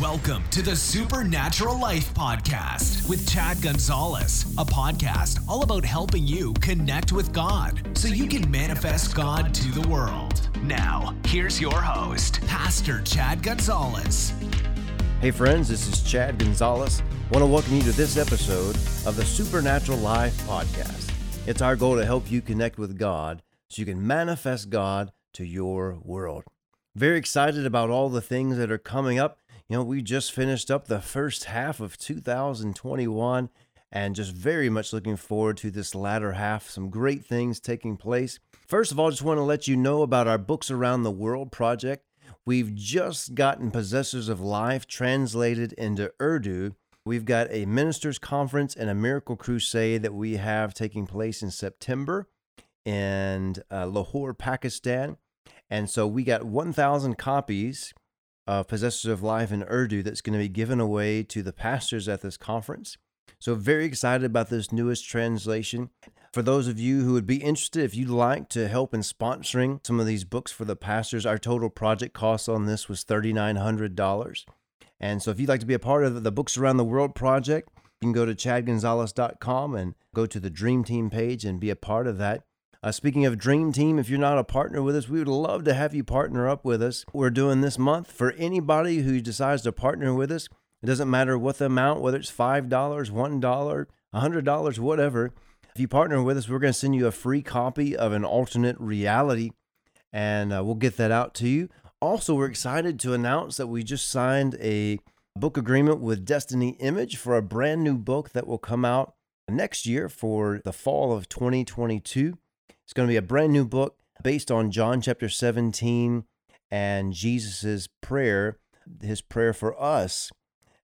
Welcome to the Supernatural Life Podcast with Chad Gonzales, a podcast all about helping you connect with God so you can manifest God to the world. Now, here's your host, Pastor Chad Gonzales. Hey, friends, this is Chad Gonzales. I want to welcome you to this episode of the Supernatural Life Podcast. It's our goal to help you connect with God so you can manifest God to your world. Very excited about all the things that are coming up. You know, we just finished up the first half of 2021 and just very much looking forward to this latter half. Some great things taking place. First of all, just want to let you know about our Books Around the World project. We've just gotten Possessors of Life translated into Urdu. We've got a ministers' conference and a miracle crusade that we have taking place in September in uh, Lahore, Pakistan. And so we got 1,000 copies of Possessors of Life in Urdu that's going to be given away to the pastors at this conference. So, very excited about this newest translation. For those of you who would be interested, if you'd like to help in sponsoring some of these books for the pastors, our total project cost on this was $3,900. And so, if you'd like to be a part of the Books Around the World project, you can go to chadgonzales.com and go to the Dream Team page and be a part of that. Uh, speaking of Dream Team, if you're not a partner with us, we would love to have you partner up with us. We're doing this month for anybody who decides to partner with us. It doesn't matter what the amount, whether it's $5, $1, $100, whatever. If you partner with us, we're going to send you a free copy of an alternate reality, and uh, we'll get that out to you. Also, we're excited to announce that we just signed a book agreement with Destiny Image for a brand new book that will come out next year for the fall of 2022. It's going to be a brand new book based on John chapter 17 and Jesus's prayer, his prayer for us,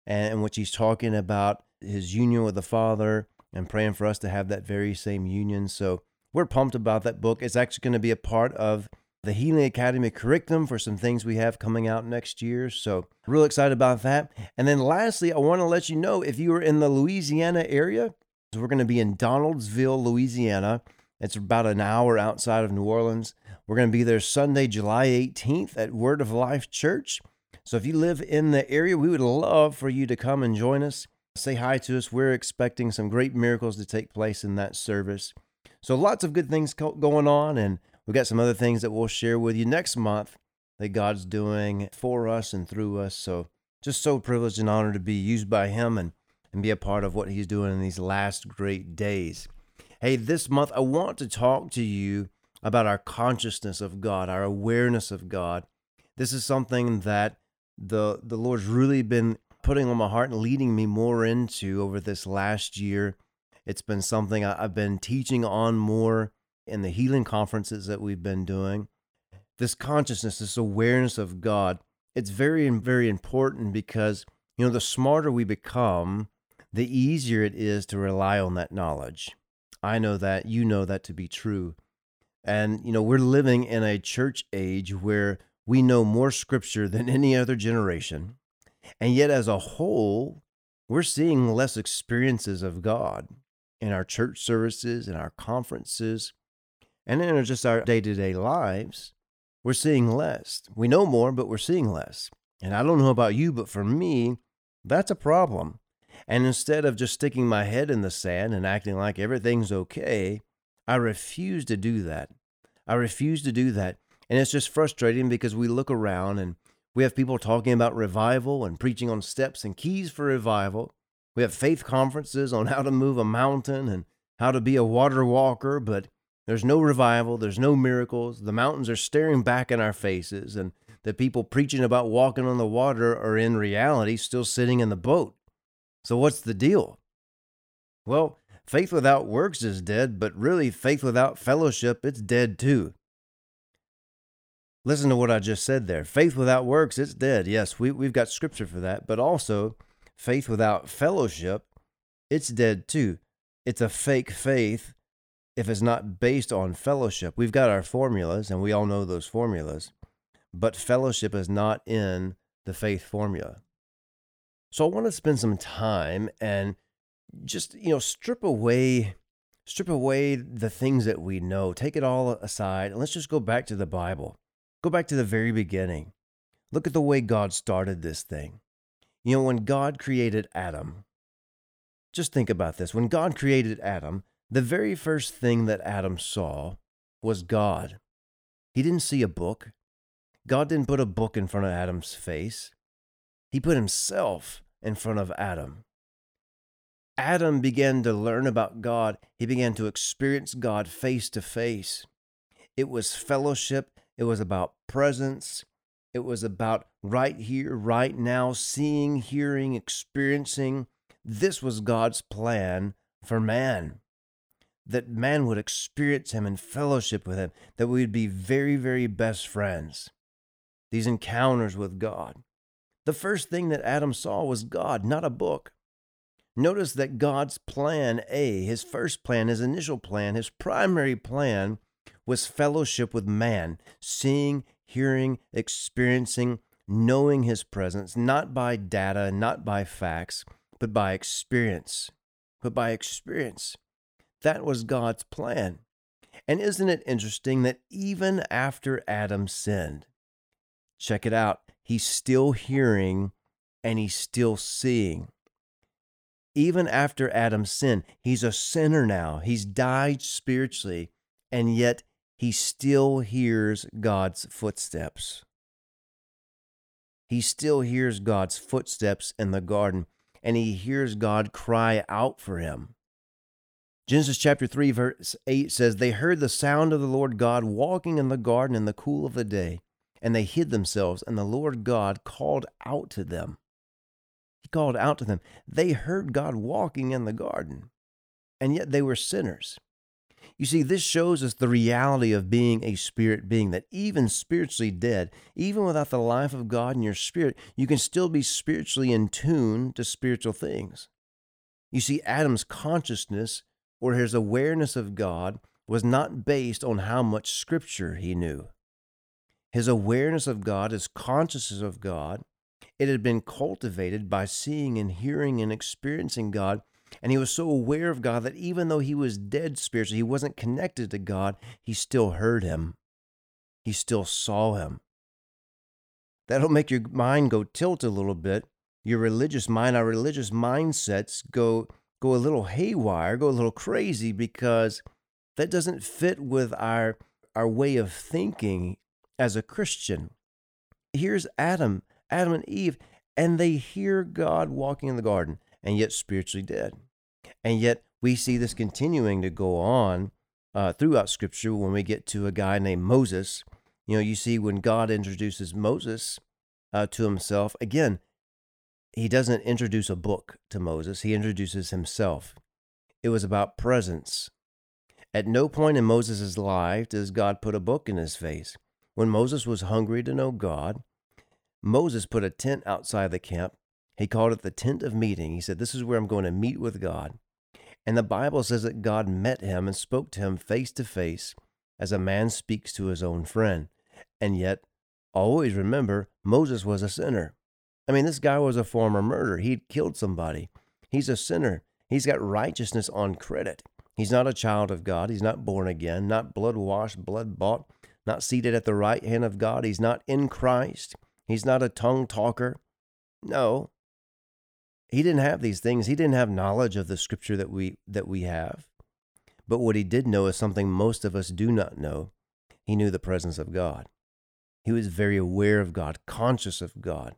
and in which he's talking about his union with the Father and praying for us to have that very same union. So we're pumped about that book. It's actually going to be a part of the Healing Academy curriculum for some things we have coming out next year. So, real excited about that. And then, lastly, I want to let you know if you are in the Louisiana area, we're going to be in Donaldsville, Louisiana. It's about an hour outside of New Orleans. We're going to be there Sunday, July 18th at Word of Life Church. So if you live in the area, we would love for you to come and join us. Say hi to us. We're expecting some great miracles to take place in that service. So lots of good things going on, and we've got some other things that we'll share with you next month that God's doing for us and through us. So just so privileged and honored to be used by Him and, and be a part of what He's doing in these last great days. Hey, this month I want to talk to you about our consciousness of God, our awareness of God. This is something that the the Lord's really been putting on my heart and leading me more into over this last year. It's been something I've been teaching on more in the healing conferences that we've been doing. This consciousness, this awareness of God, it's very, very important because, you know, the smarter we become, the easier it is to rely on that knowledge. I know that, you know that to be true. And, you know, we're living in a church age where we know more scripture than any other generation. And yet, as a whole, we're seeing less experiences of God in our church services, in our conferences, and in just our day to day lives. We're seeing less. We know more, but we're seeing less. And I don't know about you, but for me, that's a problem. And instead of just sticking my head in the sand and acting like everything's okay, I refuse to do that. I refuse to do that. And it's just frustrating because we look around and we have people talking about revival and preaching on steps and keys for revival. We have faith conferences on how to move a mountain and how to be a water walker, but there's no revival, there's no miracles. The mountains are staring back in our faces, and the people preaching about walking on the water are in reality still sitting in the boat. So, what's the deal? Well, faith without works is dead, but really, faith without fellowship, it's dead too. Listen to what I just said there. Faith without works, it's dead. Yes, we, we've got scripture for that, but also faith without fellowship, it's dead too. It's a fake faith if it's not based on fellowship. We've got our formulas, and we all know those formulas, but fellowship is not in the faith formula. So I want to spend some time and just, you know, strip away strip away the things that we know. Take it all aside and let's just go back to the Bible. Go back to the very beginning. Look at the way God started this thing. You know, when God created Adam, just think about this. When God created Adam, the very first thing that Adam saw was God. He didn't see a book. God didn't put a book in front of Adam's face. He put himself in front of Adam. Adam began to learn about God. He began to experience God face to face. It was fellowship, it was about presence, it was about right here, right now, seeing, hearing, experiencing. This was God's plan for man. That man would experience him and fellowship with him, that we would be very, very best friends. These encounters with God. The first thing that Adam saw was God, not a book. Notice that God's plan A, his first plan, his initial plan, his primary plan was fellowship with man, seeing, hearing, experiencing, knowing his presence, not by data, not by facts, but by experience. But by experience. That was God's plan. And isn't it interesting that even after Adam sinned, check it out, he's still hearing and he's still seeing even after Adam's sin, he's a sinner now. He's died spiritually, and yet he still hears God's footsteps. He still hears God's footsteps in the garden, and he hears God cry out for him. Genesis chapter 3, verse 8 says, They heard the sound of the Lord God walking in the garden in the cool of the day, and they hid themselves, and the Lord God called out to them. He called out to them. They heard God walking in the garden, and yet they were sinners. You see, this shows us the reality of being a spirit being, that even spiritually dead, even without the life of God in your spirit, you can still be spiritually in tune to spiritual things. You see, Adam's consciousness or his awareness of God was not based on how much scripture he knew. His awareness of God, his consciousness of God, it had been cultivated by seeing and hearing and experiencing God. And he was so aware of God that even though he was dead spiritually, he wasn't connected to God, he still heard him. He still saw him. That'll make your mind go tilt a little bit. Your religious mind, our religious mindsets go go a little haywire, go a little crazy because that doesn't fit with our our way of thinking as a Christian. Here's Adam Adam and Eve, and they hear God walking in the garden, and yet spiritually dead. And yet we see this continuing to go on uh, throughout Scripture when we get to a guy named Moses. You know, you see when God introduces Moses uh, to himself, again, he doesn't introduce a book to Moses, he introduces himself. It was about presence. At no point in Moses' life does God put a book in his face. When Moses was hungry to know God, Moses put a tent outside the camp. He called it the tent of meeting. He said, This is where I'm going to meet with God. And the Bible says that God met him and spoke to him face to face as a man speaks to his own friend. And yet, always remember, Moses was a sinner. I mean, this guy was a former murderer. He'd killed somebody. He's a sinner. He's got righteousness on credit. He's not a child of God. He's not born again, not blood washed, blood bought, not seated at the right hand of God. He's not in Christ. He's not a tongue talker. No. He didn't have these things. He didn't have knowledge of the scripture that we that we have. But what he did know is something most of us do not know. He knew the presence of God. He was very aware of God, conscious of God.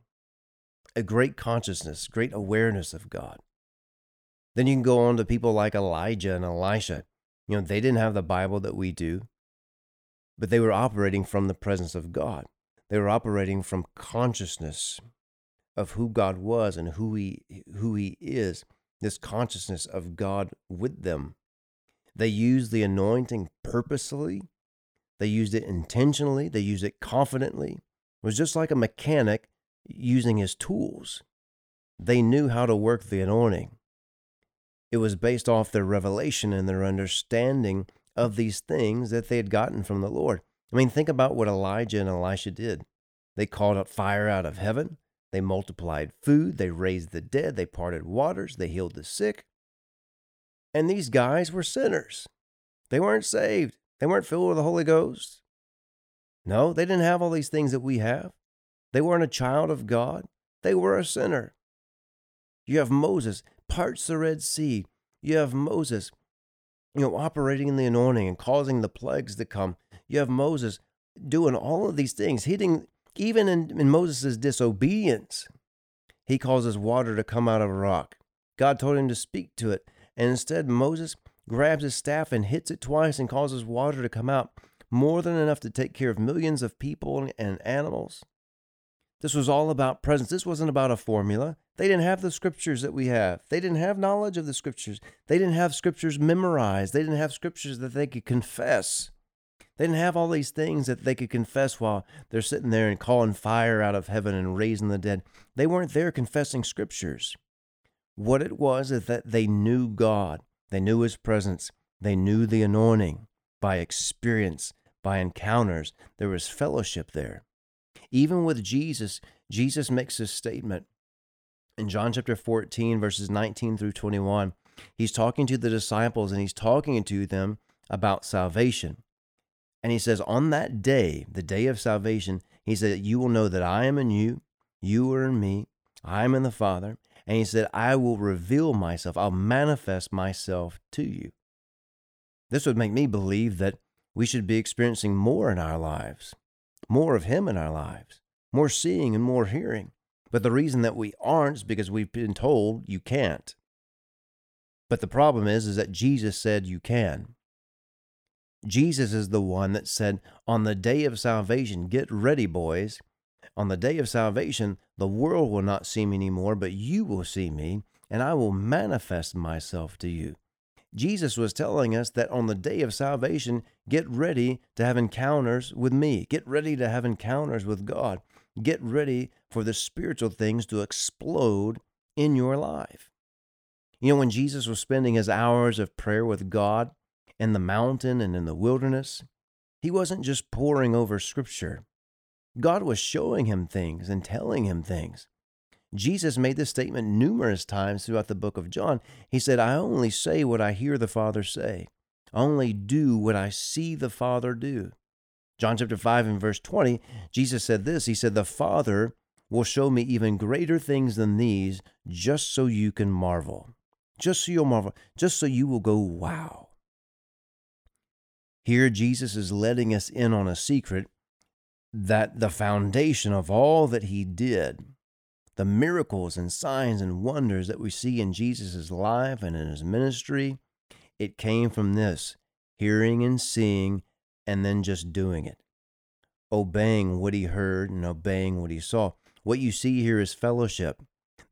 A great consciousness, great awareness of God. Then you can go on to people like Elijah and Elisha. You know, they didn't have the Bible that we do, but they were operating from the presence of God. They were operating from consciousness of who God was and who he who he is. This consciousness of God with them. They used the anointing purposely. They used it intentionally. They used it confidently. It was just like a mechanic using his tools. They knew how to work the anointing. It was based off their revelation and their understanding of these things that they had gotten from the Lord. I mean, think about what Elijah and Elisha did. They called up fire out of heaven. They multiplied food. They raised the dead. They parted waters. They healed the sick. And these guys were sinners. They weren't saved. They weren't filled with the Holy Ghost. No, they didn't have all these things that we have. They weren't a child of God. They were a sinner. You have Moses parts the Red Sea. You have Moses, you know, operating in the anointing and causing the plagues to come. You have Moses doing all of these things, hitting even in, in Moses' disobedience. He causes water to come out of a rock. God told him to speak to it. And instead, Moses grabs his staff and hits it twice and causes water to come out, more than enough to take care of millions of people and animals. This was all about presence. This wasn't about a formula. They didn't have the scriptures that we have. They didn't have knowledge of the scriptures. They didn't have scriptures memorized. They didn't have scriptures that they could confess. They didn't have all these things that they could confess while they're sitting there and calling fire out of heaven and raising the dead. They weren't there confessing scriptures. What it was is that they knew God, they knew His presence, they knew the anointing by experience, by encounters. There was fellowship there. Even with Jesus, Jesus makes this statement in John chapter 14, verses 19 through 21. He's talking to the disciples and he's talking to them about salvation. And he says, On that day, the day of salvation, he said, You will know that I am in you, you are in me, I am in the Father. And he said, I will reveal myself, I'll manifest myself to you. This would make me believe that we should be experiencing more in our lives more of Him in our lives, more seeing and more hearing. But the reason that we aren't is because we've been told you can't. But the problem is, is that Jesus said you can. Jesus is the one that said, on the day of salvation, get ready, boys. On the day of salvation, the world will not see me anymore, but you will see me, and I will manifest myself to you. Jesus was telling us that on the day of salvation, get ready to have encounters with me. Get ready to have encounters with God. Get ready for the spiritual things to explode in your life. You know, when Jesus was spending his hours of prayer with God in the mountain and in the wilderness, he wasn't just poring over scripture. God was showing him things and telling him things. Jesus made this statement numerous times throughout the book of John. He said, I only say what I hear the Father say, I only do what I see the Father do. John chapter 5 and verse 20, Jesus said this He said, The Father will show me even greater things than these, just so you can marvel. Just so you'll marvel, just so you will go, wow. Here, Jesus is letting us in on a secret that the foundation of all that he did the miracles and signs and wonders that we see in Jesus' life and in his ministry, it came from this hearing and seeing and then just doing it, obeying what he heard and obeying what he saw. What you see here is fellowship.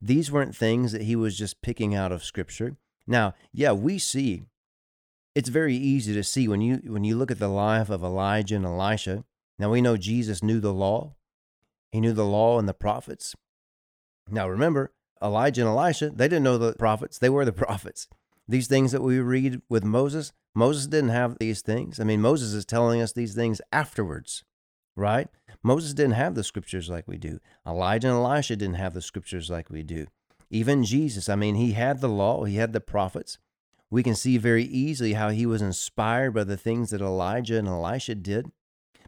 These weren't things that he was just picking out of scripture. Now, yeah, we see it's very easy to see when you when you look at the life of Elijah and Elisha. Now we know Jesus knew the law. He knew the law and the prophets. Now remember, Elijah and Elisha, they didn't know the prophets, they were the prophets. These things that we read with Moses, Moses didn't have these things. I mean, Moses is telling us these things afterwards, right? Moses didn't have the scriptures like we do. Elijah and Elisha didn't have the scriptures like we do. Even Jesus, I mean, he had the law, he had the prophets. We can see very easily how he was inspired by the things that Elijah and Elisha did.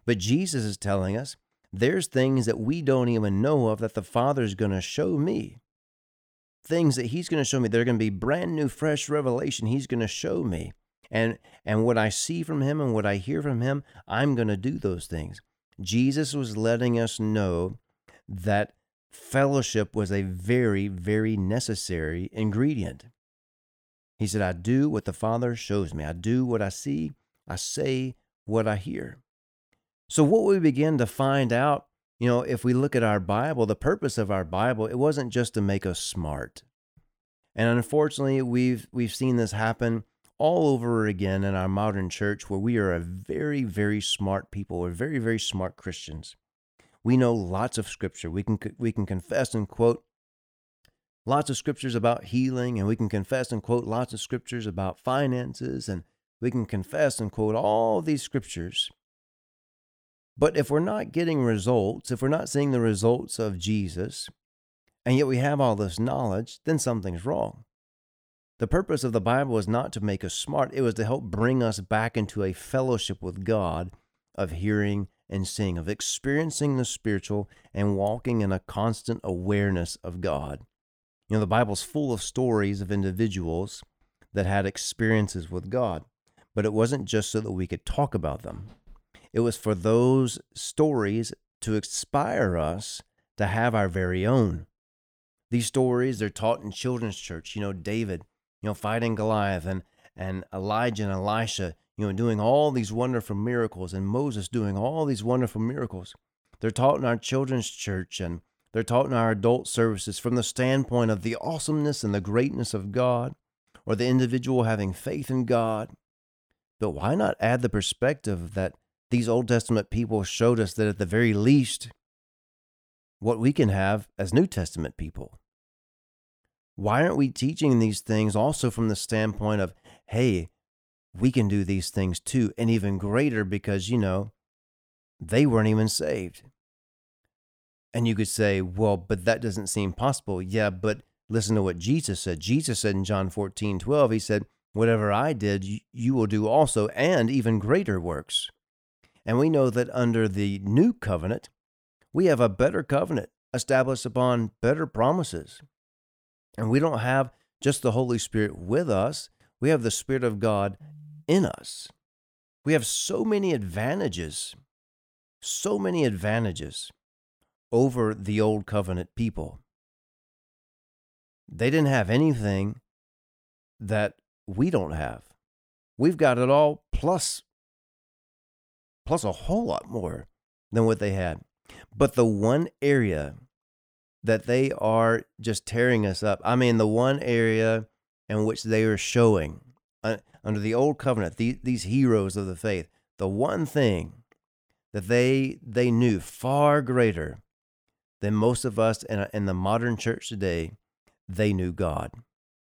But Jesus is telling us there's things that we don't even know of that the Father's going to show me. Things that He's going to show me. They're going to be brand new, fresh revelation He's going to show me. And, and what I see from Him and what I hear from Him, I'm going to do those things. Jesus was letting us know that fellowship was a very, very necessary ingredient. He said, I do what the Father shows me. I do what I see. I say what I hear. So, what we begin to find out, you know, if we look at our Bible, the purpose of our Bible, it wasn't just to make us smart. And unfortunately, we've we've seen this happen all over again in our modern church where we are a very, very smart people. We're very, very smart Christians. We know lots of scripture. We can we can confess and quote lots of scriptures about healing, and we can confess and quote lots of scriptures about finances, and we can confess and quote all these scriptures. But if we're not getting results, if we're not seeing the results of Jesus, and yet we have all this knowledge, then something's wrong. The purpose of the Bible was not to make us smart, it was to help bring us back into a fellowship with God of hearing and seeing, of experiencing the spiritual and walking in a constant awareness of God. You know, the Bible's full of stories of individuals that had experiences with God, but it wasn't just so that we could talk about them. It was for those stories to inspire us to have our very own. These stories, they're taught in children's church. You know, David, you know, fighting Goliath and, and Elijah and Elisha, you know, doing all these wonderful miracles and Moses doing all these wonderful miracles. They're taught in our children's church and they're taught in our adult services from the standpoint of the awesomeness and the greatness of God or the individual having faith in God. But why not add the perspective that these Old Testament people showed us that at the very least, what we can have as New Testament people? Why aren't we teaching these things also from the standpoint of, hey, we can do these things too, and even greater because, you know, they weren't even saved. And you could say, well, but that doesn't seem possible. Yeah, but listen to what Jesus said. Jesus said in John 14, 12, he said, Whatever I did, you will do also, and even greater works. And we know that under the new covenant, we have a better covenant established upon better promises. And we don't have just the Holy Spirit with us, we have the Spirit of God in us. We have so many advantages, so many advantages over the old covenant people. They didn't have anything that we don't have. We've got it all plus plus a whole lot more than what they had. But the one area that they are just tearing us up. I mean, the one area in which they are showing uh, under the old covenant, these, these heroes of the faith, the one thing that they they knew far greater than most of us in, in the modern church today, they knew God.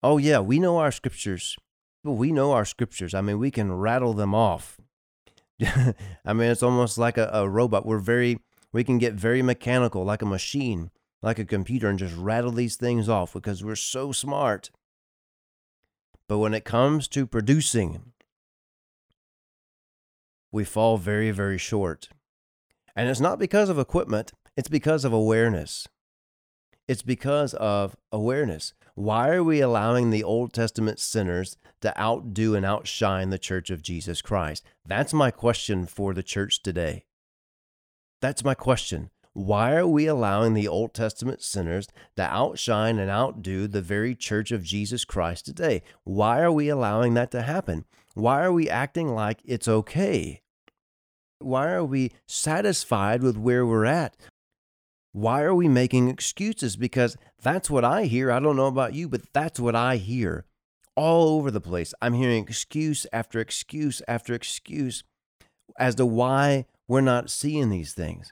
Oh yeah, we know our scriptures. But we know our scriptures. I mean, we can rattle them off. I mean, it's almost like a, a robot. We're very we can get very mechanical, like a machine, like a computer, and just rattle these things off because we're so smart. But when it comes to producing, we fall very, very short. And it's not because of equipment, it's because of awareness. It's because of awareness. Why are we allowing the Old Testament sinners to outdo and outshine the church of Jesus Christ? That's my question for the church today. That's my question. Why are we allowing the Old Testament sinners to outshine and outdo the very church of Jesus Christ today? Why are we allowing that to happen? Why are we acting like it's okay? Why are we satisfied with where we're at? Why are we making excuses? Because that's what I hear. I don't know about you, but that's what I hear all over the place. I'm hearing excuse after excuse after excuse as to why we're not seeing these things.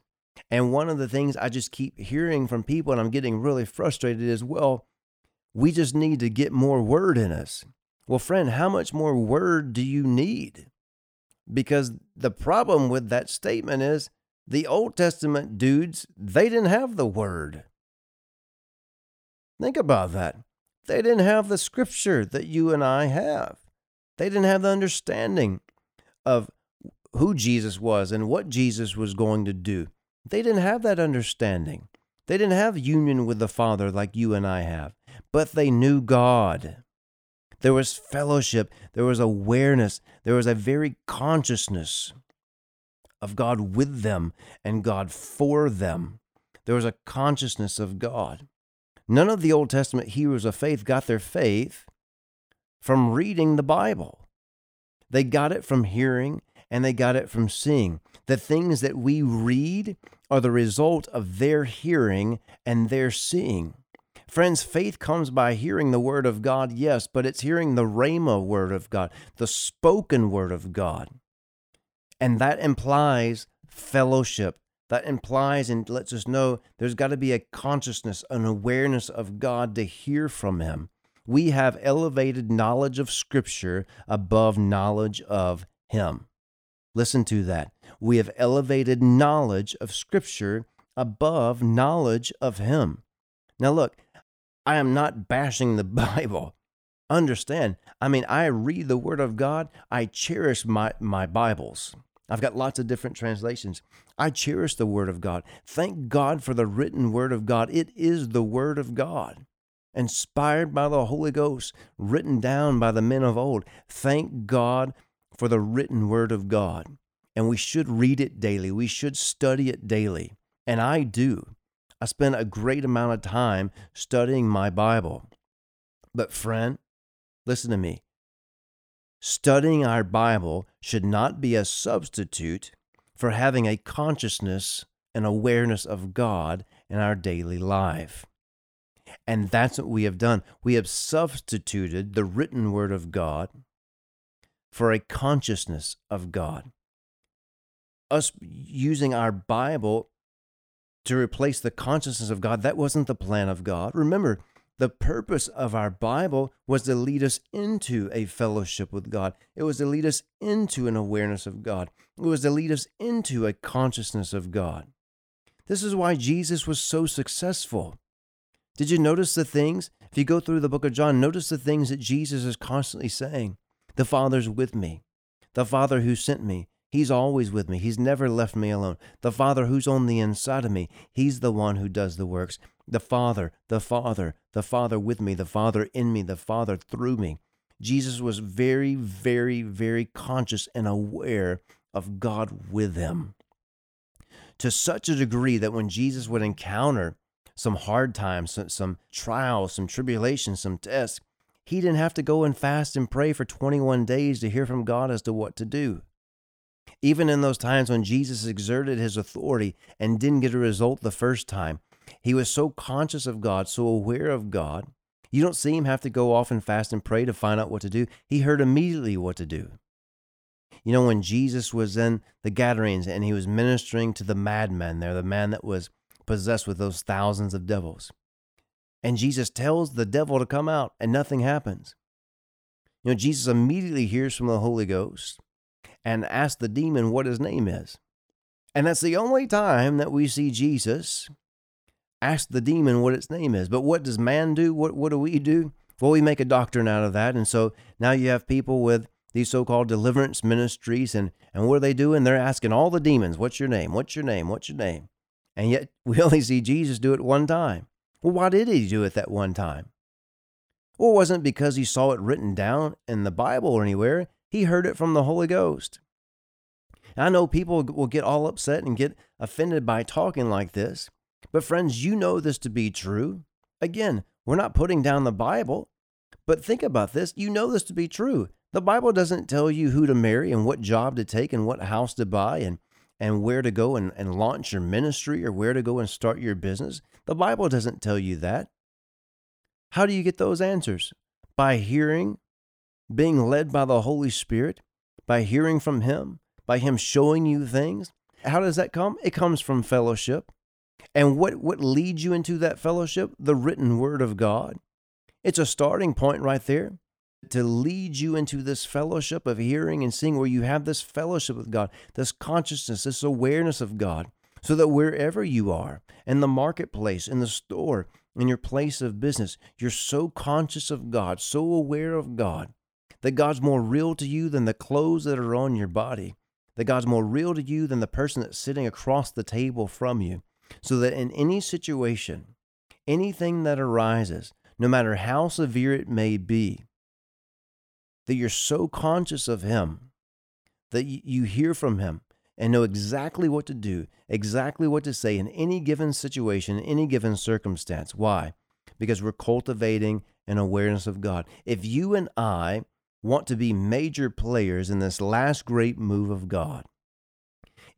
And one of the things I just keep hearing from people, and I'm getting really frustrated, is well, we just need to get more word in us. Well, friend, how much more word do you need? Because the problem with that statement is the Old Testament dudes, they didn't have the word. Think about that. They didn't have the scripture that you and I have. They didn't have the understanding of who Jesus was and what Jesus was going to do. They didn't have that understanding. They didn't have union with the Father like you and I have, but they knew God. There was fellowship, there was awareness, there was a very consciousness of God with them and God for them. There was a consciousness of God. None of the Old Testament heroes of faith got their faith from reading the Bible. They got it from hearing and they got it from seeing. The things that we read are the result of their hearing and their seeing. Friends, faith comes by hearing the word of God, yes, but it's hearing the Rhema word of God, the spoken word of God. And that implies fellowship. That implies and lets us know there's got to be a consciousness, an awareness of God to hear from Him. We have elevated knowledge of Scripture above knowledge of Him. Listen to that. We have elevated knowledge of Scripture above knowledge of Him. Now, look, I am not bashing the Bible. Understand, I mean, I read the Word of God, I cherish my, my Bibles. I've got lots of different translations. I cherish the Word of God. Thank God for the written Word of God. It is the Word of God. inspired by the Holy Ghost, written down by the men of old. Thank God for the written word of God. And we should read it daily. We should study it daily. And I do. I spend a great amount of time studying my Bible. But, friend, listen to me. Studying our Bible should not be a substitute for having a consciousness and awareness of God in our daily life. And that's what we have done. We have substituted the written word of God for a consciousness of God. Us using our Bible to replace the consciousness of God, that wasn't the plan of God. Remember, the purpose of our Bible was to lead us into a fellowship with God. It was to lead us into an awareness of God. It was to lead us into a consciousness of God. This is why Jesus was so successful. Did you notice the things? If you go through the book of John, notice the things that Jesus is constantly saying. The Father's with me. The Father who sent me, He's always with me. He's never left me alone. The Father who's on the inside of me, He's the one who does the works. The Father, the Father, the Father with me, the Father in me, the Father through me. Jesus was very, very, very conscious and aware of God with him to such a degree that when Jesus would encounter some hard times, some, some trials, some tribulations, some tests, he didn't have to go and fast and pray for 21 days to hear from God as to what to do. Even in those times when Jesus exerted his authority and didn't get a result the first time, he was so conscious of God, so aware of God. You don't see him have to go off and fast and pray to find out what to do. He heard immediately what to do. You know, when Jesus was in the Gadarenes and he was ministering to the madman there, the man that was possessed with those thousands of devils, and Jesus tells the devil to come out and nothing happens. You know, Jesus immediately hears from the Holy Ghost and asks the demon what his name is. And that's the only time that we see Jesus ask the demon what its name is. But what does man do? What, what do we do? Well, we make a doctrine out of that. And so now you have people with these so-called deliverance ministries and and what are they doing they're asking all the demons what's your name what's your name what's your name and yet we only see jesus do it one time well why did he do it that one time well it wasn't because he saw it written down in the bible or anywhere he heard it from the holy ghost i know people will get all upset and get offended by talking like this but friends you know this to be true again we're not putting down the bible but think about this you know this to be true the Bible doesn't tell you who to marry and what job to take and what house to buy and, and where to go and, and launch your ministry or where to go and start your business. The Bible doesn't tell you that. How do you get those answers? By hearing, being led by the Holy Spirit, by hearing from Him, by Him showing you things. How does that come? It comes from fellowship. And what, what leads you into that fellowship? The written word of God. It's a starting point right there to lead you into this fellowship of hearing and seeing where you have this fellowship with God, this consciousness, this awareness of God, so that wherever you are, in the marketplace, in the store, in your place of business, you're so conscious of God, so aware of God, that God's more real to you than the clothes that are on your body, that God's more real to you than the person that's sitting across the table from you, so that in any situation, anything that arises, no matter how severe it may be, that you're so conscious of Him that you hear from Him and know exactly what to do, exactly what to say in any given situation, any given circumstance. Why? Because we're cultivating an awareness of God. If you and I want to be major players in this last great move of God,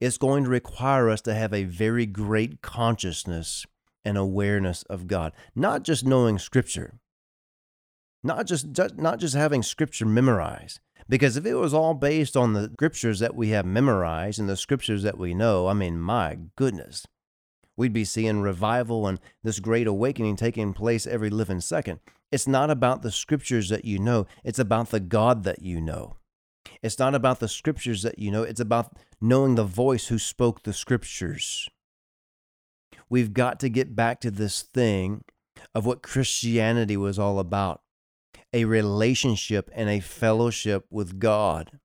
it's going to require us to have a very great consciousness and awareness of God, not just knowing Scripture, not just, not just having scripture memorized. Because if it was all based on the scriptures that we have memorized and the scriptures that we know, I mean, my goodness, we'd be seeing revival and this great awakening taking place every living second. It's not about the scriptures that you know, it's about the God that you know. It's not about the scriptures that you know, it's about knowing the voice who spoke the scriptures. We've got to get back to this thing of what Christianity was all about a relationship and a fellowship with God.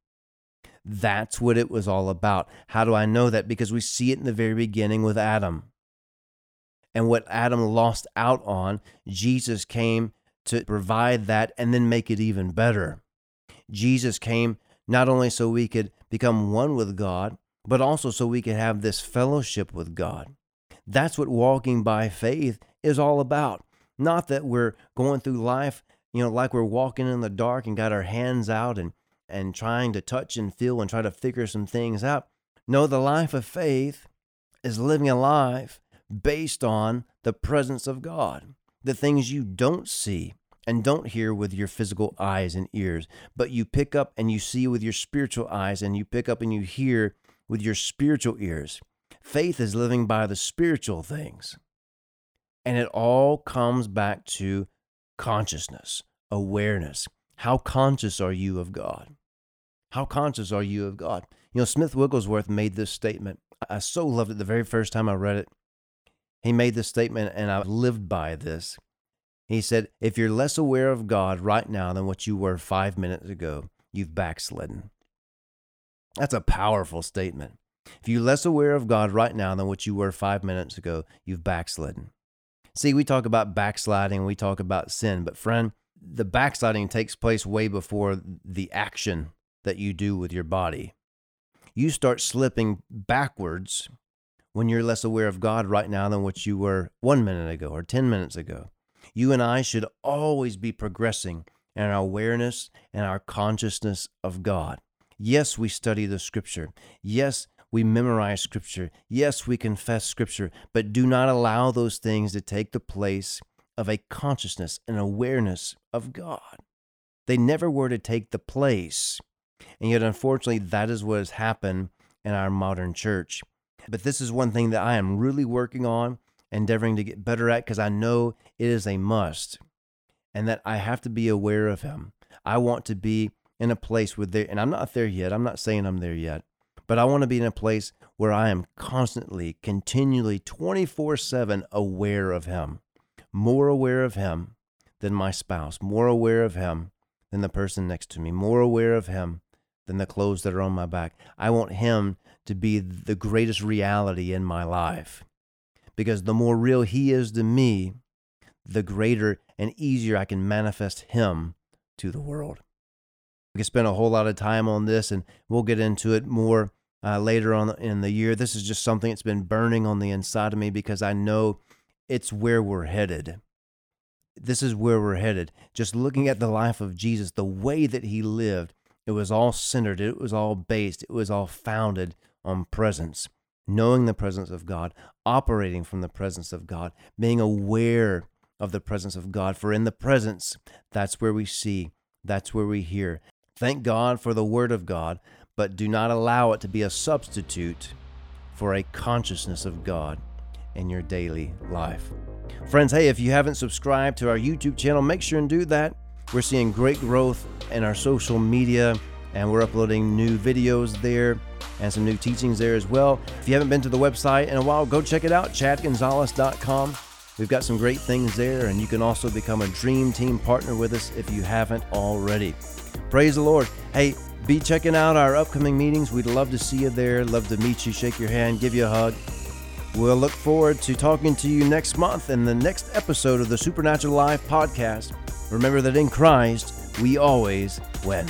That's what it was all about. How do I know that? Because we see it in the very beginning with Adam. And what Adam lost out on, Jesus came to provide that and then make it even better. Jesus came not only so we could become one with God, but also so we could have this fellowship with God. That's what walking by faith is all about. Not that we're going through life, you know, like we're walking in the dark and got our hands out and and trying to touch and feel and try to figure some things out. No, the life of faith is living a life based on the presence of God, the things you don't see and don't hear with your physical eyes and ears, but you pick up and you see with your spiritual eyes and you pick up and you hear with your spiritual ears. Faith is living by the spiritual things. And it all comes back to consciousness, awareness. How conscious are you of God? How conscious are you of God? You know, Smith Wigglesworth made this statement. I so loved it the very first time I read it. He made this statement, and I've lived by this. He said, If you're less aware of God right now than what you were five minutes ago, you've backslidden. That's a powerful statement. If you're less aware of God right now than what you were five minutes ago, you've backslidden. See, we talk about backsliding, we talk about sin, but friend, the backsliding takes place way before the action that you do with your body. You start slipping backwards when you're less aware of God right now than what you were one minute ago or 10 minutes ago. You and I should always be progressing in our awareness and our consciousness of God. Yes, we study the scripture. Yes, we memorize Scripture. Yes, we confess Scripture, but do not allow those things to take the place of a consciousness and awareness of God. They never were to take the place. And yet, unfortunately, that is what has happened in our modern church. But this is one thing that I am really working on, endeavoring to get better at, because I know it is a must and that I have to be aware of Him. I want to be in a place where there, and I'm not there yet. I'm not saying I'm there yet, but I want to be in a place where I am constantly, continually, 24 7 aware of Him, more aware of Him than my spouse, more aware of Him than the person next to me, more aware of Him than the clothes that are on my back. I want Him to be the greatest reality in my life. Because the more real He is to me, the greater and easier I can manifest Him to the world. We can spend a whole lot of time on this, and we'll get into it more uh, later on in the year. This is just something that's been burning on the inside of me because I know it's where we're headed. This is where we're headed. Just looking at the life of Jesus, the way that he lived, it was all centered, it was all based, it was all founded on presence, knowing the presence of God, operating from the presence of God, being aware of the presence of God. For in the presence, that's where we see, that's where we hear. Thank God for the Word of God but do not allow it to be a substitute for a consciousness of God in your daily life. Friends, hey, if you haven't subscribed to our YouTube channel, make sure and do that. We're seeing great growth in our social media, and we're uploading new videos there and some new teachings there as well. If you haven't been to the website in a while, go check it out, chadgonzales.com. We've got some great things there, and you can also become a Dream Team partner with us if you haven't already. Praise the Lord. Hey, be checking out our upcoming meetings. We'd love to see you there, love to meet you, shake your hand, give you a hug. We'll look forward to talking to you next month in the next episode of the Supernatural Life podcast. Remember that in Christ, we always win.